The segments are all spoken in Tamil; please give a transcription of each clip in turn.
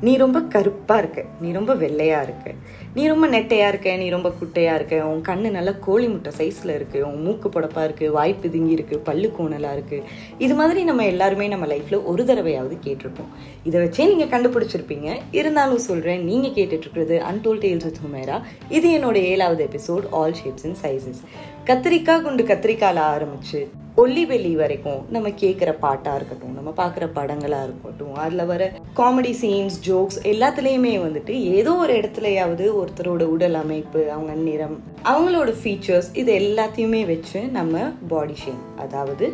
நீ ரொம்ப கருப்பாக இருக்க. நீ ரொம்ப வெள்ளையாக இருக்க. நீ ரொம்ப நெட்டையாக இருக்க நீ ரொம்ப குட்டையாக இருக்க உன் கண்ணு நல்லா கோழி முட்டை சைஸில் இருக்குது உன் மூக்கு புடப்பா இருக்குது வாய் பிதுங்கி இருக்குது பல்லு கோணலாக இருக்குது இது மாதிரி நம்ம எல்லாருமே நம்ம லைஃப்பில் ஒரு தடவையாவது கேட்டிருப்போம். இதை வச்சே நீங்கள் கண்டுபிடிச்சிருப்பீங்க. இருந்தாலும் சொல்கிறேன் நீங்கள் கேட்டுட்ருக்கிறது அன்டோல் டெய்ல்ஸ் வித் ஹுமேரா இது என்னோட ஏழாவது episode all shapes and sizes கத்திரிக்காய் குண்டு கத்திரிக்காயில் ஆரம்பிச்சு ஒல்லி வெள்ளி வரைக்கும் நம்ம கேட்குற பாட்டாக இருக்கட்டும் நம்ம பார்க்குற படங்களாக இருக்கட்டும் அதில் வர காமெடி சீன்ஸ் ஜோக்ஸ் எல்லாத்துலேயுமே வந்துட்டு ஏதோ ஒரு இடத்துலையாவது ஒரு ஒருத்தரோட உடல் அமைப்பு அவங்க நிறம் அவங்களோட ஃபீச்சர்ஸ் இது எல்லாத்தையுமே வச்சு நம்ம பாடி ஷேம் அதாவது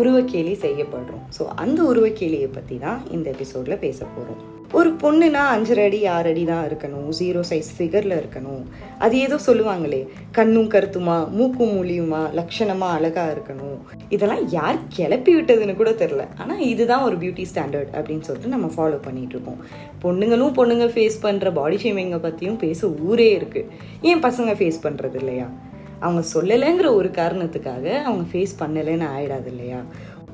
உருவக்கேலி செய்யப்படுறோம். ஸோ அந்த உருவக்கேலியை பற்றி தான் இந்த எபிசோடில் பேச போகிறோம் ஒரு பொண்ணுனா அஞ்சரை அடி ஆறு அடி தான் இருக்கணும். ஜீரோ சைஸ் ஃபிகரில் இருக்கணும். அது ஏதோ சொல்லுவாங்களே கண்ணும் கருத்துமா மூக்கும் மூலியுமா லட்சணமா அழகா இருக்கணும். இதெல்லாம் யார் கிளப்பி விட்டதுன்னு கூட தெரில ஆனால் இதுதான் ஒரு பியூட்டி ஸ்டாண்டர்ட் அப்படின்னு சொல்லிட்டு நம்ம ஃபாலோ பண்ணிட்டு இருக்கோம். பொண்ணுங்களும் பொண்ணுங்க ஃபேஸ் பண்ணுற பாடி ஷேமிங்கை பற்றியும் பேச ஊரே இருக்குது ஏன் பசங்க ஃபேஸ் பண்ணுறது இல்லையா? அவங்க சொல்லலைங்கிற ஒரு காரணத்துக்காக அவங்க ஃபேஸ் பண்ணலைன்னு ஆயிடாது இல்லையா?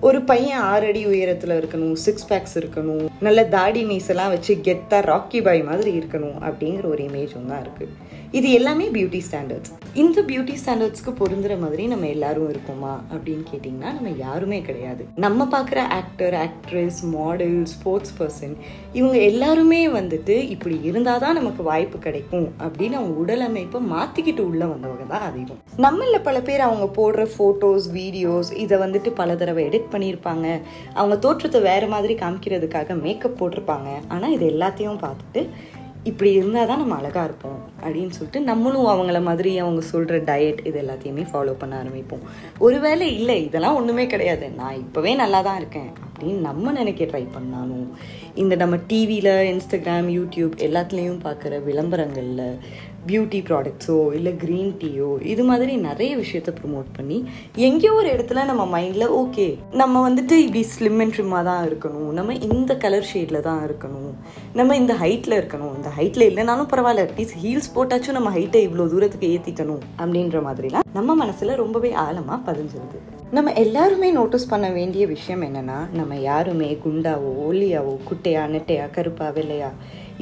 ஒரு பையன் ஆறு அடி உயரத்தில் இருக்கணும் சிக்ஸ் பேக்ஸ் இருக்கணும் நல்ல தாடி மீசெல்லாம் வச்சு கெத்தாக ராக்கி பாய் மாதிரி இருக்கணும் அப்படிங்கிற ஒரு இமேஜும் தான் இருக்குது இது எல்லாமே பியூட்டி ஸ்டாண்டர்ட்ஸ் இந்த பியூட்டி ஸ்டாண்டர்ட்ஸ்க்கு பொருந்துற மாதிரி நம்ம எல்லாரும் இருக்கோமா அப்படின்னு கேட்டிங்கன்னா நம்ம யாருமே கிடையாது. நம்ம பார்க்குற actor actress model sports person இவங்க எல்லாருமே வந்துட்டு இப்படி இருந்தால் தான் நமக்கு வாய்ப்பு கிடைக்கும் அப்படின்னு அவங்க உடல் அமைப்பை மாற்றிக்கிட்டு உள்ள வந்தவங்க தான் அதிகம். நம்மளில் பல பேர் அவங்க போடுற ஃபோட்டோஸ் வீடியோஸ் இதை வந்துட்டு பல தடவை எடுத்து பண்ணியிருப்பாங்க. அவங்க தோற்றத்தை வேறு மாதிரி காமிக்கிறதுக்காக மேக்கப் போட்டிருப்பாங்க. ஆனால் இது எல்லாத்தையும் பார்த்துட்டு இப்படி இருந்தால் தான் நம்ம அழகாக இருப்போம் அப்படின்னு சொல்லிட்டு நம்மளும் அவங்கள மாதிரி அவங்க சொல்கிற டயட் இது எல்லாத்தையுமே ஃபாலோ பண்ண ஆரம்பிப்போம். ஒருவேளை இல்லை இதெல்லாம் ஒன்றுமே கிடையாது. நான் இப்போவே நல்லா தான் இருக்கேன் அப்படின்னு நம்ம நினைக்க ட்ரை பண்ணாலும் இந்த நம்ம டிவியில் இன்ஸ்டாகிராம் யூடியூப் எல்லாத்துலேயும் பார்க்குற விளம்பரங்களில் பியூட்டி ப்ராடக்ட்ஸோ இல்லை க்ரீன் டீயோ இது மாதிரி நிறைய விஷயத்த ப்ரொமோட் பண்ணி எங்கேயோ ஒரு இடத்துல நம்ம மைண்டில் ஓகே நம்ம வந்துட்டு இப்படி ஸ்லிம் அண்ட் ட்ரிம்மாக தான் இருக்கணும். நம்ம இந்த கலர் ஷேடில் தான் இருக்கணும். நம்ம இந்த ஹைட்டில் இருக்கணும். இந்த ஹைட்டில் இல்லைனாலும் பரவாயில்ல அட்லீஸ்ட் ஹீல்ஸ் போட்டாச்சும் நம்ம ஹைட்டை இவ்வளோ தூரத்துக்கு ஏற்றிக்கணும் அப்படின்ற மாதிரிலாம் நம்ம மனசில் ரொம்பவே ஆழமாக பதிஞ்சிருது. நம்ம எல்லாருமே நோட்டீஸ் பண்ண வேண்டிய விஷயம் என்னென்னா நம்ம யாருமே குண்டாவோ ஒல்லியாவோ குட்டையா நெட்டையா கருப்பா வெள்ளையா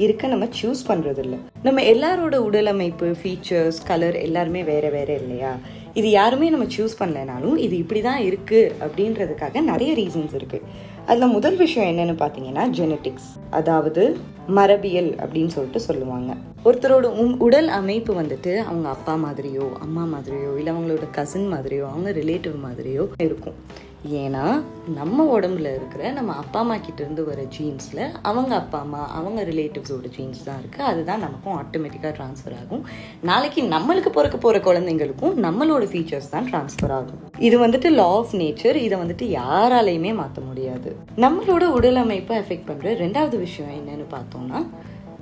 இருக்க நம்ம சூஸ் பண்ணுறதில்ல நம்ம எல்லாரோட உடல் அமைப்பு ஃபீச்சர்ஸ் கலர் எல்லாருமே வேறு வேறு இல்லையா? இது யாருமே நம்ம சூஸ் பண்ணலைனாலும் இது இப்படி தான் இருக்குது அப்படின்றதுக்காக நிறைய ரீசன்ஸ் இருக்குது அதில் முதல் விஷயம் என்னென்னு பார்த்தீங்கன்னா ஜெனட்டிக்ஸ் அதாவது மரபியல் அப்படின்னு சொல்லிட்டு சொல்லுவாங்க. ஒருத்தரோட உடல் அமைப்பு வந்துட்டு அவங்க அப்பா மாதிரியோ அம்மா மாதிரியோ இல்லை அவங்களோட கசின் மாதிரியோ அவங்க ரிலேட்டிவ் மாதிரியோ இருக்கும். ஏன்னா நம்ம உடம்புல இருக்கிற நம்ம அப்பா அம்மா கிட்ட இருந்து வர ஜீன்ஸில் அவங்க அப்பா அம்மா அவங்க ரிலேட்டிவ்ஸோட ஜீன்ஸ் தான் இருக்குது அதுதான் நமக்கும் ஆட்டோமேட்டிக்காக ட்ரான்ஸ்ஃபர் ஆகும். நாளைக்கு நம்மளுக்கு பிறக்க போகிற குழந்தைங்களுக்கும் நம்மளோட ஃபீச்சர்ஸ் தான் ட்ரான்ஸ்ஃபர் ஆகும். இது வந்துட்டு லா ஆஃப் நேச்சர் இதை வந்துட்டு யாராலையுமே மாற்ற முடியாது. நம்மளோட உடல் அமைப்பை எஃபெக்ட் பண்ணுற ரெண்டாவது விஷயம் என்னன்னு பார்த்தோம்னா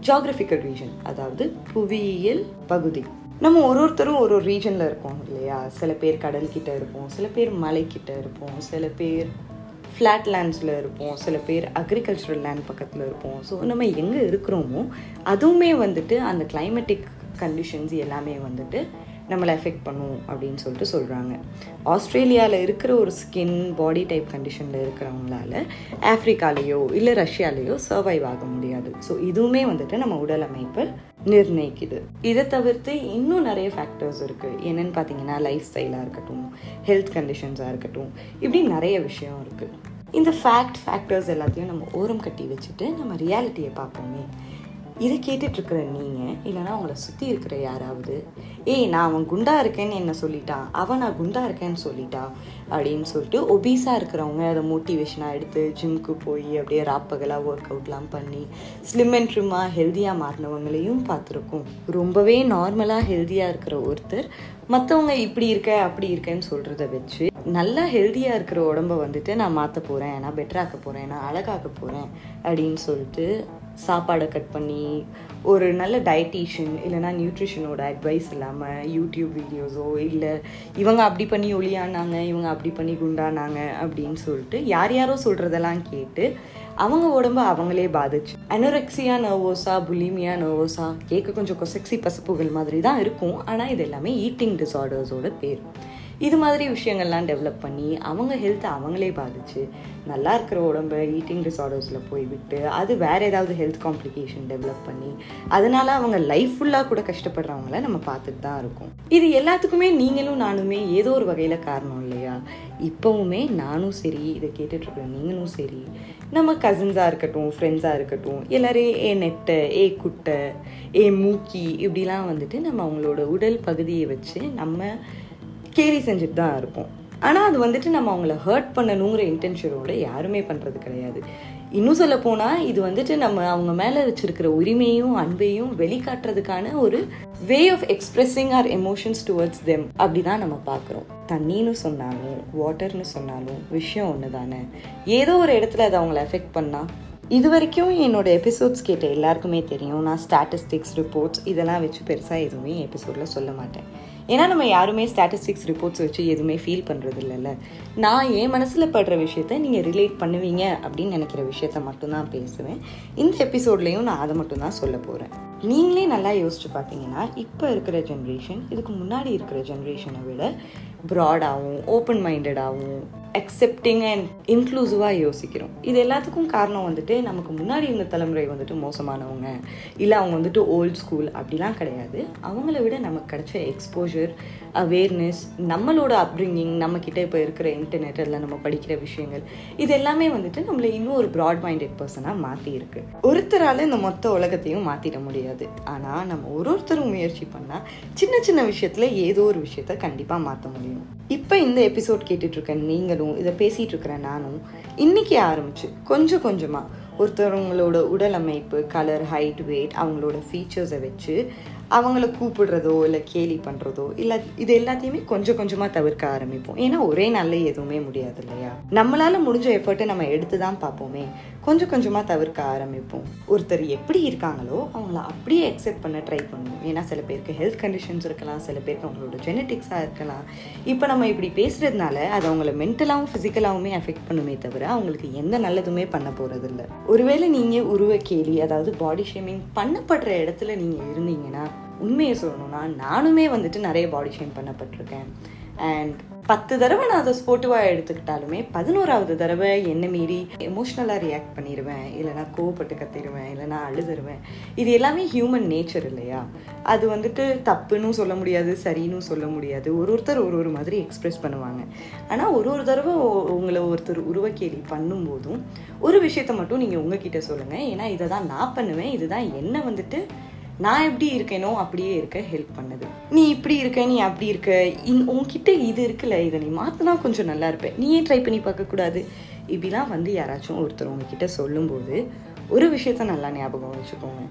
ஜாகிரபிக்கல் ரீஜன் அதாவது புவியியல் பகுதி. நம்ம ஒரு ஒருத்தரும் ஒரு ஒரு ரீஜனில் இருக்கோம் இல்லையா? சில பேர் கடல்கிட்ட இருப்போம் சில பேர் மலைக்கிட்ட இருப்போம் சில பேர் ஃப்ளாட் லேண்ட்ஸில் இருப்போம் சில பேர் அக்ரிகல்ச்சரல் லேண்ட் பக்கத்தில் இருப்போம். ஸோ நம்ம எங்கே இருக்கிறோமோ அதுவுமே வந்துட்டு அந்த கிளைமேட்டிக் கண்டிஷன்ஸ் எல்லாமே வந்துட்டு நம்மளை எஃபெக்ட் பண்ணும் அப்படின்னு சொல்லிட்டு சொல்கிறாங்க ஆஸ்திரேலியாவில் இருக்கிற ஒரு ஸ்கின் பாடி டைப் கண்டிஷனில் இருக்கிறவங்களால ஆஃப்ரிக்காலேயோ இல்லை ரஷ்யாலேயோ சர்வைவ் ஆக முடியாது. ஸோ இதுவுமே வந்துட்டு நம்ம உடல் அமைப்பு நிர்ணயிக்குது. இதை தவிர்த்து இன்னும் நிறைய ஃபேக்டர்ஸ் இருக்குது என்னென்னு பார்த்தீங்கன்னா லைஃப் ஸ்டைலாக இருக்கட்டும் ஹெல்த் கண்டிஷன்ஸாக இருக்கட்டும் இப்படி நிறைய விஷயம் இருக்குது இந்த ஃபேக்ட் ஃபேக்டர்ஸ் எல்லாத்தையும் நம்ம ஓரம் கட்டி வச்சுட்டு நம்ம ரியாலிட்டியை பார்ப்போமே. இதை கேட்டுட்ருக்கிற நீங்கள் இல்லைனா அவங்கள சுற்றி இருக்கிற யாராவது ஏய் நான் அவன் குண்டா இருக்கேன்னு என்ன சொல்லிட்டான் அவன் நான் குண்டா இருக்கேன்னு சொல்லிட்டான் அப்படின்னு சொல்லிட்டு ஒபீஸாக இருக்கிறவங்க அதை மோட்டிவேஷனாக எடுத்து ஜிம்க்கு போய் அப்படியே ராப்பகலாக ஒர்க் அவுட்லாம் பண்ணி ஸ்லிம் அண்ட் ட்ரிம்மாக ஹெல்த்தியாக மாறினவங்களையும் பார்த்துருக்கோம். ரொம்பவே நார்மலாக ஹெல்த்தியாக இருக்கிற ஒருத்தர் மற்றவங்க இப்படி இருக்க அப்படி இருக்கேன்னு சொல்கிறத வச்சு நல்லா ஹெல்த்தியாக இருக்கிற உடம்ப வந்துட்டு நான் மாற்ற போகிறேன் நான் பெட்டராக்க போகிறேன் நான் அழகாக்க போகிறேன் அப்படின்னு சொல்லிட்டு சாப்பாடை கட் பண்ணி ஒரு நல்ல டயட்டீஷியன் இல்லைனா நியூட்ரிஷனோட அட்வைஸ் இல்லாமல் யூடியூப் வீடியோஸோ இல்லை இவங்க அப்படி பண்ணி ஒளியானாங்க இவங்க அப்படி பண்ணி குண்டானாங்க அப்படின்னு சொல்லிட்டு யார் யாரோ சொல்கிறதெல்லாம் கேட்டு அவங்க உடம்ப அவங்களே பாதிச்சு. அனோரெக்சியா நர்வோஸா புலிமியா நர்வோஸா கேட்க கொஞ்சம் கொசெக்சி பசப்புகள் மாதிரி தான் இருக்கும். ஆனால் இது எல்லாமே ஈட்டிங் டிசார்டர்ஸோட பேர். இது மாதிரி விஷயங்கள்லாம் டெவலப் பண்ணி அவங்க ஹெல்த்தை அவங்களே பாதிச்சு நல்லா இருக்கிற உடம்ப ஈட்டிங் டிஸார்டர்ஸில் போய்விட்டு அது வேற ஏதாவது ஹெல்த் காம்ப்ளிகேஷன் டெவலப் பண்ணி அதனால அவங்க லைஃப் ஃபுல்லாக கூட கஷ்டப்படுறவங்கள நம்ம பார்த்துட்டு தான் இருக்கோம். இது எல்லாத்துக்குமே நீங்களும் நானுமே ஏதோ ஒரு வகையில் காரணம் இல்லையா? இப்போவுமே நானும் சரி இதை கேட்டுட்ருக்க நீங்களும் சரி நம்ம கசின்ஸாக இருக்கட்டும் ஃப்ரெண்ட்ஸாக இருக்கட்டும் எல்லோரையும் ஏ நெட்டை ஏ குட்டை ஏ மூக்கி இப்படிலாம் வந்துட்டு நம்ம அவங்களோட உடல் பகுதியை வச்சு நம்ம கேலி செஞ்சுட்டு தான் இருப்போம். ஆனால் அது வந்துட்டு நம்ம அவங்கள ஹர்ட் பண்ணணுங்கிற இன்டென்ஷனோட யாருமே பண்ணுறது கிடையாது. இன்னும் சொல்ல போனால் இது வந்துட்டு நம்ம அவங்க மேலே வச்சிருக்கிற உரிமையும் அன்பையும் வெளிக்காட்டுறதுக்கான ஒரு way of expressing our emotions towards them அப்படி தான் நம்ம பார்க்குறோம். தண்ணின்னு சொன்னாலும் வாட்டர்னு சொன்னாலும் விஷயம் ஒன்று தானே ஏதோ ஒரு இடத்துல அதை அவங்கள எஃபெக்ட் பண்ணால் இது வரைக்கும் என்னோட எபிசோட்ஸ் கேட்ட எல்லாருக்குமே தெரியும். நான் ஸ்டாட்டிஸ்டிக்ஸ் ரிப்போர்ட்ஸ் இதெல்லாம் வச்சு பெருசாக எதுவுமே எபிசோடில் சொல்ல மாட்டேன். ஏன்னா நம்ம யாருமே ஸ்டாட்டிஸ்டிக்ஸ் ரிப்போர்ட்ஸ் வச்சு எதுவுமே ஃபீல் பண்ணுறது இல்லைல்ல நான் என் மனசில் படுற விஷயத்த நீங்கள் ரிலேட் பண்ணுவீங்க அப்படின்னு நினைக்கிற விஷயத்த மட்டும்தான் பேசுவேன். இந்த எபிசோட்லேயும் நான் அதை மட்டும்தான் சொல்ல போகிறேன் நீங்களே நல்லா யோசிச்சு பார்த்தீங்கன்னா இப்போ இருக்கிற ஜென்ரேஷன் இதுக்கு முன்னாடி இருக்கிற ஜென்ரேஷனை விட ப்ராடாகவும் ஓப்பன் மைண்டடாகவும் அக்செப்டிங் அண்ட் இன்க்ளூசிவாக யோசிக்கிறோம். இது எல்லாத்துக்கும் காரணம் வந்துட்டு நமக்கு முன்னாடி இருந்த தலைமுறை வந்துட்டு மோசமானவங்க இல்லை அவங்க வந்துட்டு ஓல்ட் ஸ்கூல் அப்படிலாம் கிடையாது. அவங்கள விட நமக்கு கிடைச்ச எக்ஸ்போஜர் அவேர்னஸ் நம்மளோட அப்ரிங்கிங் நம்மக்கிட்ட இப்போ இருக்கிற இன்டர்நெட் அதில் நம்ம படிக்கிற விஷயங்கள் இது எல்லாமே வந்துட்டு நம்மளை இன்னும் ஒரு ப்ராட் மைண்டட் பர்சனாக மாற்றி இருக்கு. ஒருத்தரால் இந்த மொத்த உலகத்தையும் மாற்றிட முடியாது. ஆனால் நம்ம ஒரு ஒருத்தரும் முயற்சி பண்ணால் சின்ன சின்ன விஷயத்தில் ஏதோ ஒரு விஷயத்த கண்டிப்பாக மாற்ற முடியும். இப்போ இந்த எபிசோட் கேட்டுட்ருக்க நீங்கள் நீங்களும் இதை பேசிகிட்டு இருக்கிறேன் நானும். இன்னைக்கு ஆரம்பிச்சு கொஞ்சம் கொஞ்சமாக ஒருத்தவங்களோட உடல் அமைப்பு கலர் ஹைட் வெயிட் அவங்களோட ஃபீச்சர்ஸை வச்சு அவங்கள கூப்பிடுறதோ இல்லை கேலி பண்ணுறதோ இல்லை இது எல்லாத்தையுமே கொஞ்சம் கொஞ்சமாக தவிர்க்க ஆரம்பிப்போம். ஏன்னா ஒரே நாளில் எதுவுமே முடியாது இல்லையா? நம்மளால் முடிஞ்ச எஃபர்ட்டை நம்ம எடுத்து தான் பார்ப்போமே. கொஞ்சம் கொஞ்சமாக தவிர்க்க ஆரம்பிப்போம். ஒருத்தர் எப்படி இருக்காங்களோ அவங்கள அப்படியே அக்செப்ட் பண்ண ட்ரை பண்ணுவோம் ஏன்னா சில பேருக்கு ஹெல்த் கண்டிஷன்ஸ் இருக்கலாம் சில பேருக்கு அவங்களோட ஜெனட்டிக்ஸாக இருக்கலாம். இப்போ நம்ம இப்படி பேசுகிறதுனால அது அவங்கள மென்டலாகவும் ஃபிசிக்கலாகவுமே அஃபெக்ட் பண்ணுமே தவிர அவங்களுக்கு எந்த நல்லதுமே பண்ண போகிறதில்ல ஒருவேளை நீங்கள் உருவ கேலி அதாவது பாடி ஷேமிங் பண்ணப்படுற இடத்துல நீங்கள் இருந்தீங்கன்னா உண்மையை சொல்லணும்னா நானுமே வந்துட்டு நிறைய பாடி ஷேம் பண்ணப்பட்டிருக்கேன். அண்ட் பத்து தடவை நான் அதை ஸ்போர்ட்டிவாக எடுத்துக்கிட்டாலுமே பதினோராவது தடவை என்ன மீறி எமோஷ்னலாக ரியாக்ட் பண்ணிடுவேன் இல்லைனா கோவப்பட்டு கத்திடுவேன் இல்லைனா அழுதுருவேன். இது எல்லாமே ஹியூமன் நேச்சர் இல்லையா? அது வந்துட்டு தப்புன்னு சொல்ல முடியாது சரின்னு சொல்ல முடியாது. ஒரு ஒருத்தர் ஒரு ஒரு மாதிரி எக்ஸ்ப்ரெஸ் பண்ணுவாங்க. ஆனால் ஒரு ஒரு தடவை உங்களை ஒருத்தர் உருவக்கேலி பண்ணும்போதும் ஒரு விஷயத்த மட்டும் நீங்கள் உங்ககிட்ட சொல்லுங்கள் ஏன்னா இதை தான் நான் பண்ணுவேன் இதுதான் என்ன வந்துட்டு நான் எப்படி இருக்கேனோ அப்படியே இருக்க ஹெல்ப் பண்ணுது. நீ இப்படி இருக்க நீ அப்படி இருக்க. இன் உன்கிட்ட இது இருக்குல்ல இதை நீ மாற்றினா கொஞ்சம் நல்லா இருப்பேன் நீயே ட்ரை பண்ணி பார்க்கக்கூடாது. இப்படிலாம் வந்து யாராச்சும் ஒருத்தர் உங்ககிட்ட சொல்லும்போது ஒரு விஷயத்த நல்லா ஞாபகம் வச்சுக்கோங்க.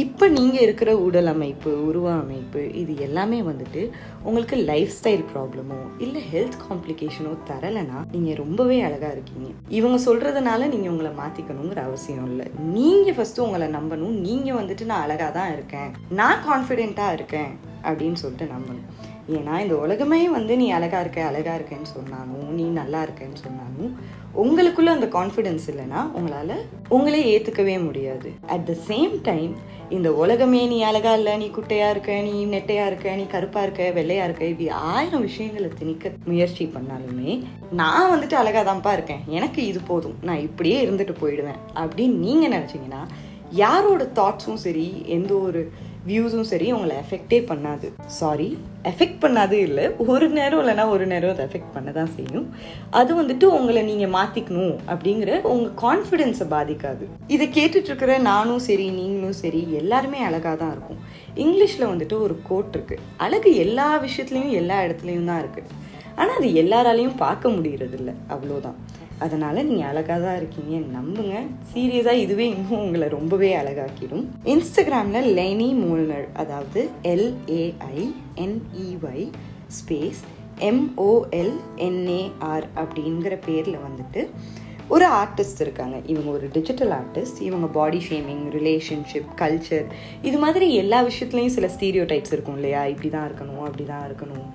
இப்போ நீங்கள் இருக்கிற உடல் அமைப்பு உருவ அமைப்பு இது எல்லாமே வந்துட்டு உங்களுக்கு லைஃப் ஸ்டைல் ப்ராப்ளமோ இல்லை ஹெல்த் காம்ப்ளிகேஷனோ தரலைன்னா நீங்கள் ரொம்பவே அழகாக இருக்கீங்க. இவங்க சொல்கிறதுனால நீங்கள் உங்களை மாற்றிக்கணுங்கிற அவசியம் இல்லை. நீங்கள் ஃபஸ்ட்டு உங்களை நம்பணும். நீங்கள் வந்துட்டு நான் அழகாக தான் இருக்கேன். நான் கான்ஃபிடென்ட்டாக இருக்கேன் அப்படின்னு சொல்லிட்டு நம்பணும். ஏன்னா இந்த உலகமே வந்து நீ அழகா இருக்க அழகா இருக்கேன்னு சொன்னாலும் நீ நல்லா இருக்கேன்னு சொன்னாலும் உங்களுக்குள்ள அந்த கான்ஃபிடென்ஸ் இல்லைன்னா உங்களால உங்களே ஏத்துக்கவே முடியாது. அட் த சேம் டைம் இந்த உலகமே நீ அழகா இல்லை நீ குட்டையா இருக்க நீ நெட்டையா இருக்க நீ கருப்பா இருக்க வெள்ளையா இருக்க இப்படி ஆயிரம் விஷயங்களை திணிக்க முயற்சி பண்ணாலுமே நான் வந்துட்டு அழகாதான்ப்பா இருக்கேன். எனக்கு இது போதும். நான் இப்படியே இருந்துட்டு போயிடுவேன். அப்படின்னு நீங்க நினைச்சீங்கன்னா யாரோட தாட்ஸும் சரி எந்த ஒரு வியூஸும் சரி உங்களை எஃபெக்டே பண்ணாது. சாரி எஃபெக்ட் பண்ணாது இல்லை. ஒரு நேரம் இல்லைனா ஒரு நேரம் அதை எஃபெக்ட் பண்ண தான் செய்யும். அது வந்துட்டு உங்களை நீங்கள் மாற்றிக்கணும் அப்படிங்கிற உங்கள் கான்ஃபிடென்ஸை பாதிக்காது. இதை கேட்டுட்ருக்கிற நானும் சரி நீங்களும் சரி எல்லாருமே அழகாக தான் இருக்கும். இங்கிலீஷில் வந்துட்டு ஒரு கோட் இருக்குது அழகு எல்லா விஷயத்துலையும் எல்லா இடத்துலையும் தான் இருக்குது ஆனால் அது எல்லாராலையும் பார்க்க முடியறது இல்லை அவ்வளோதான் அதனால் நீங்கள் அழகாக தான் இருக்கீங்க. நம்புங்க. சீரியஸாக இதுவே இன்னும் உங்களை ரொம்பவே அழகாக்கிடும். இன்ஸ்டாகிராமில் லெனி மூல்னர் அதாவது எல்ஏஐ என்இஒய் ஸ்பேஸ் எம்ஓஎல்என்ஏஆர் அப்படிங்கிற பேரில் வந்துட்டு ஒரு ஆர்டிஸ்ட் இருக்காங்க. இவங்க ஒரு டிஜிட்டல் ஆர்டிஸ்ட் இவங்க பாடி ஷேமிங் ரிலேஷன்ஷிப் கல்ச்சர் இது மாதிரி எல்லா விஷயத்துலையும் சில ஸ்டீரியோ டைப்ஸ் இருக்கும் இல்லையா? இப்படி தான் இருக்கணும் அப்படி தான் இருக்கணும்.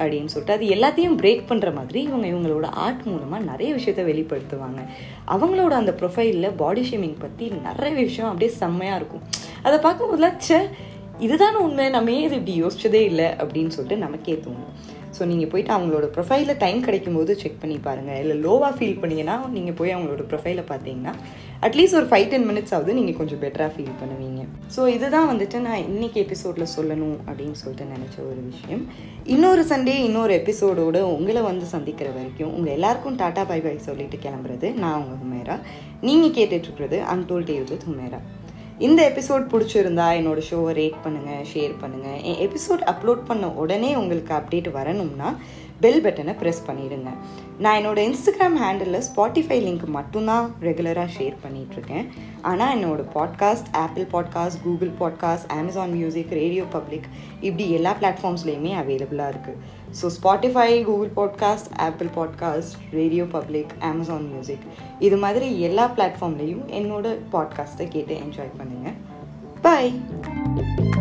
அப்படின்னு சொல்லிட்டு அது எல்லாத்தையும் பிரேக் பண்ணுற மாதிரி இவங்க இவங்களோட ஆர்ட் மூலமாக நிறைய விஷயத்த வெளிப்படுத்துவாங்க. அவங்களோட அந்த ப்ரொஃபைலில் பாடி ஷேமிங் பற்றி நிறைய விஷயம் அப்படியே செம்மையாக இருக்கும். அதை பார்க்கும்போதுல ச்சே இதுதானே உண்மை? நம்ம ஏன் இது இப்படி யோசிச்சதே இல்லை? அப்படின்னு சொல்லிட்டு நமக்கே தோணும். ஸோ நீங்கள் போயிட்டு அவங்களோட ப்ரொஃபைலில் டைம் கிடைக்கும் போது செக் பண்ணி பாருங்கள் இல்லை லோவாக ஃபீல் பண்ணீங்கன்னா நீங்கள் போய் அவங்களோட ப்ரொஃபைலை பார்த்தீங்கன்னா அட்லீஸ்ட் ஒரு ஃபைவ் டென் மினிட்ஸ் ஆகுது நீங்கள் கொஞ்சம் பெட்டராக ஃபீல் பண்ணுவீங்க. ஸோ இதுதான் வந்துட்டு நான் இன்னைக்கு எபிசோடில் சொல்லணும் அப்படின்னு சொல்லிட்டு நினச்ச ஒரு விஷயம். இன்னொரு சண்டே இன்னொரு எபிசோடோடு உங்களை வந்து சந்திக்கிற வரைக்கும் உங்கள் எல்லாருக்கும் டாட்டா பை பை சொல்லிட்டு கிளம்புறது நான் உங்கள் ஹுமேரா. நீங்கள் கேட்டுட்ருக்கிறது அன்டோல் டே வித் ஹுமேரா. இந்த எபிசோட் பிடிச்சிருந்தா என்னோட ஷோவை ரேட் பண்ணுங்கள் ஷேர் பண்ணுங்கள் என் எபிசோட் அப்லோட் பண்ண உடனே உங்களுக்கு அப்டேட் வரணும்னா பெல் பட்டனை ப்ரெஸ் பண்ணிடுங்க. நான் என்னோட இன்ஸ்டாகிராம் ஹேண்டிலில் ஸ்பாட்டிஃபை லிங்க் மட்டும்தான் ரெகுலராக ஷேர் பண்ணிகிட்ருக்கேன் ஆனால் என்னோடய podcast Apple podcast Google podcast Amazon Music Radio Public இப்படி எல்லா பிளாட்ஃபார்ம்ஸ்லேயுமே அவைலபிளாக இருக்குது so Spotify Google podcast Apple podcast Radio Public Amazon Music இது மாதிரி எல்லா பிளாட்ஃபார்ம்லேயும் என்னோடய பாட்காஸ்ட்டை கேட்டு என்ஜாய் பண்ணுங்கள் பாய்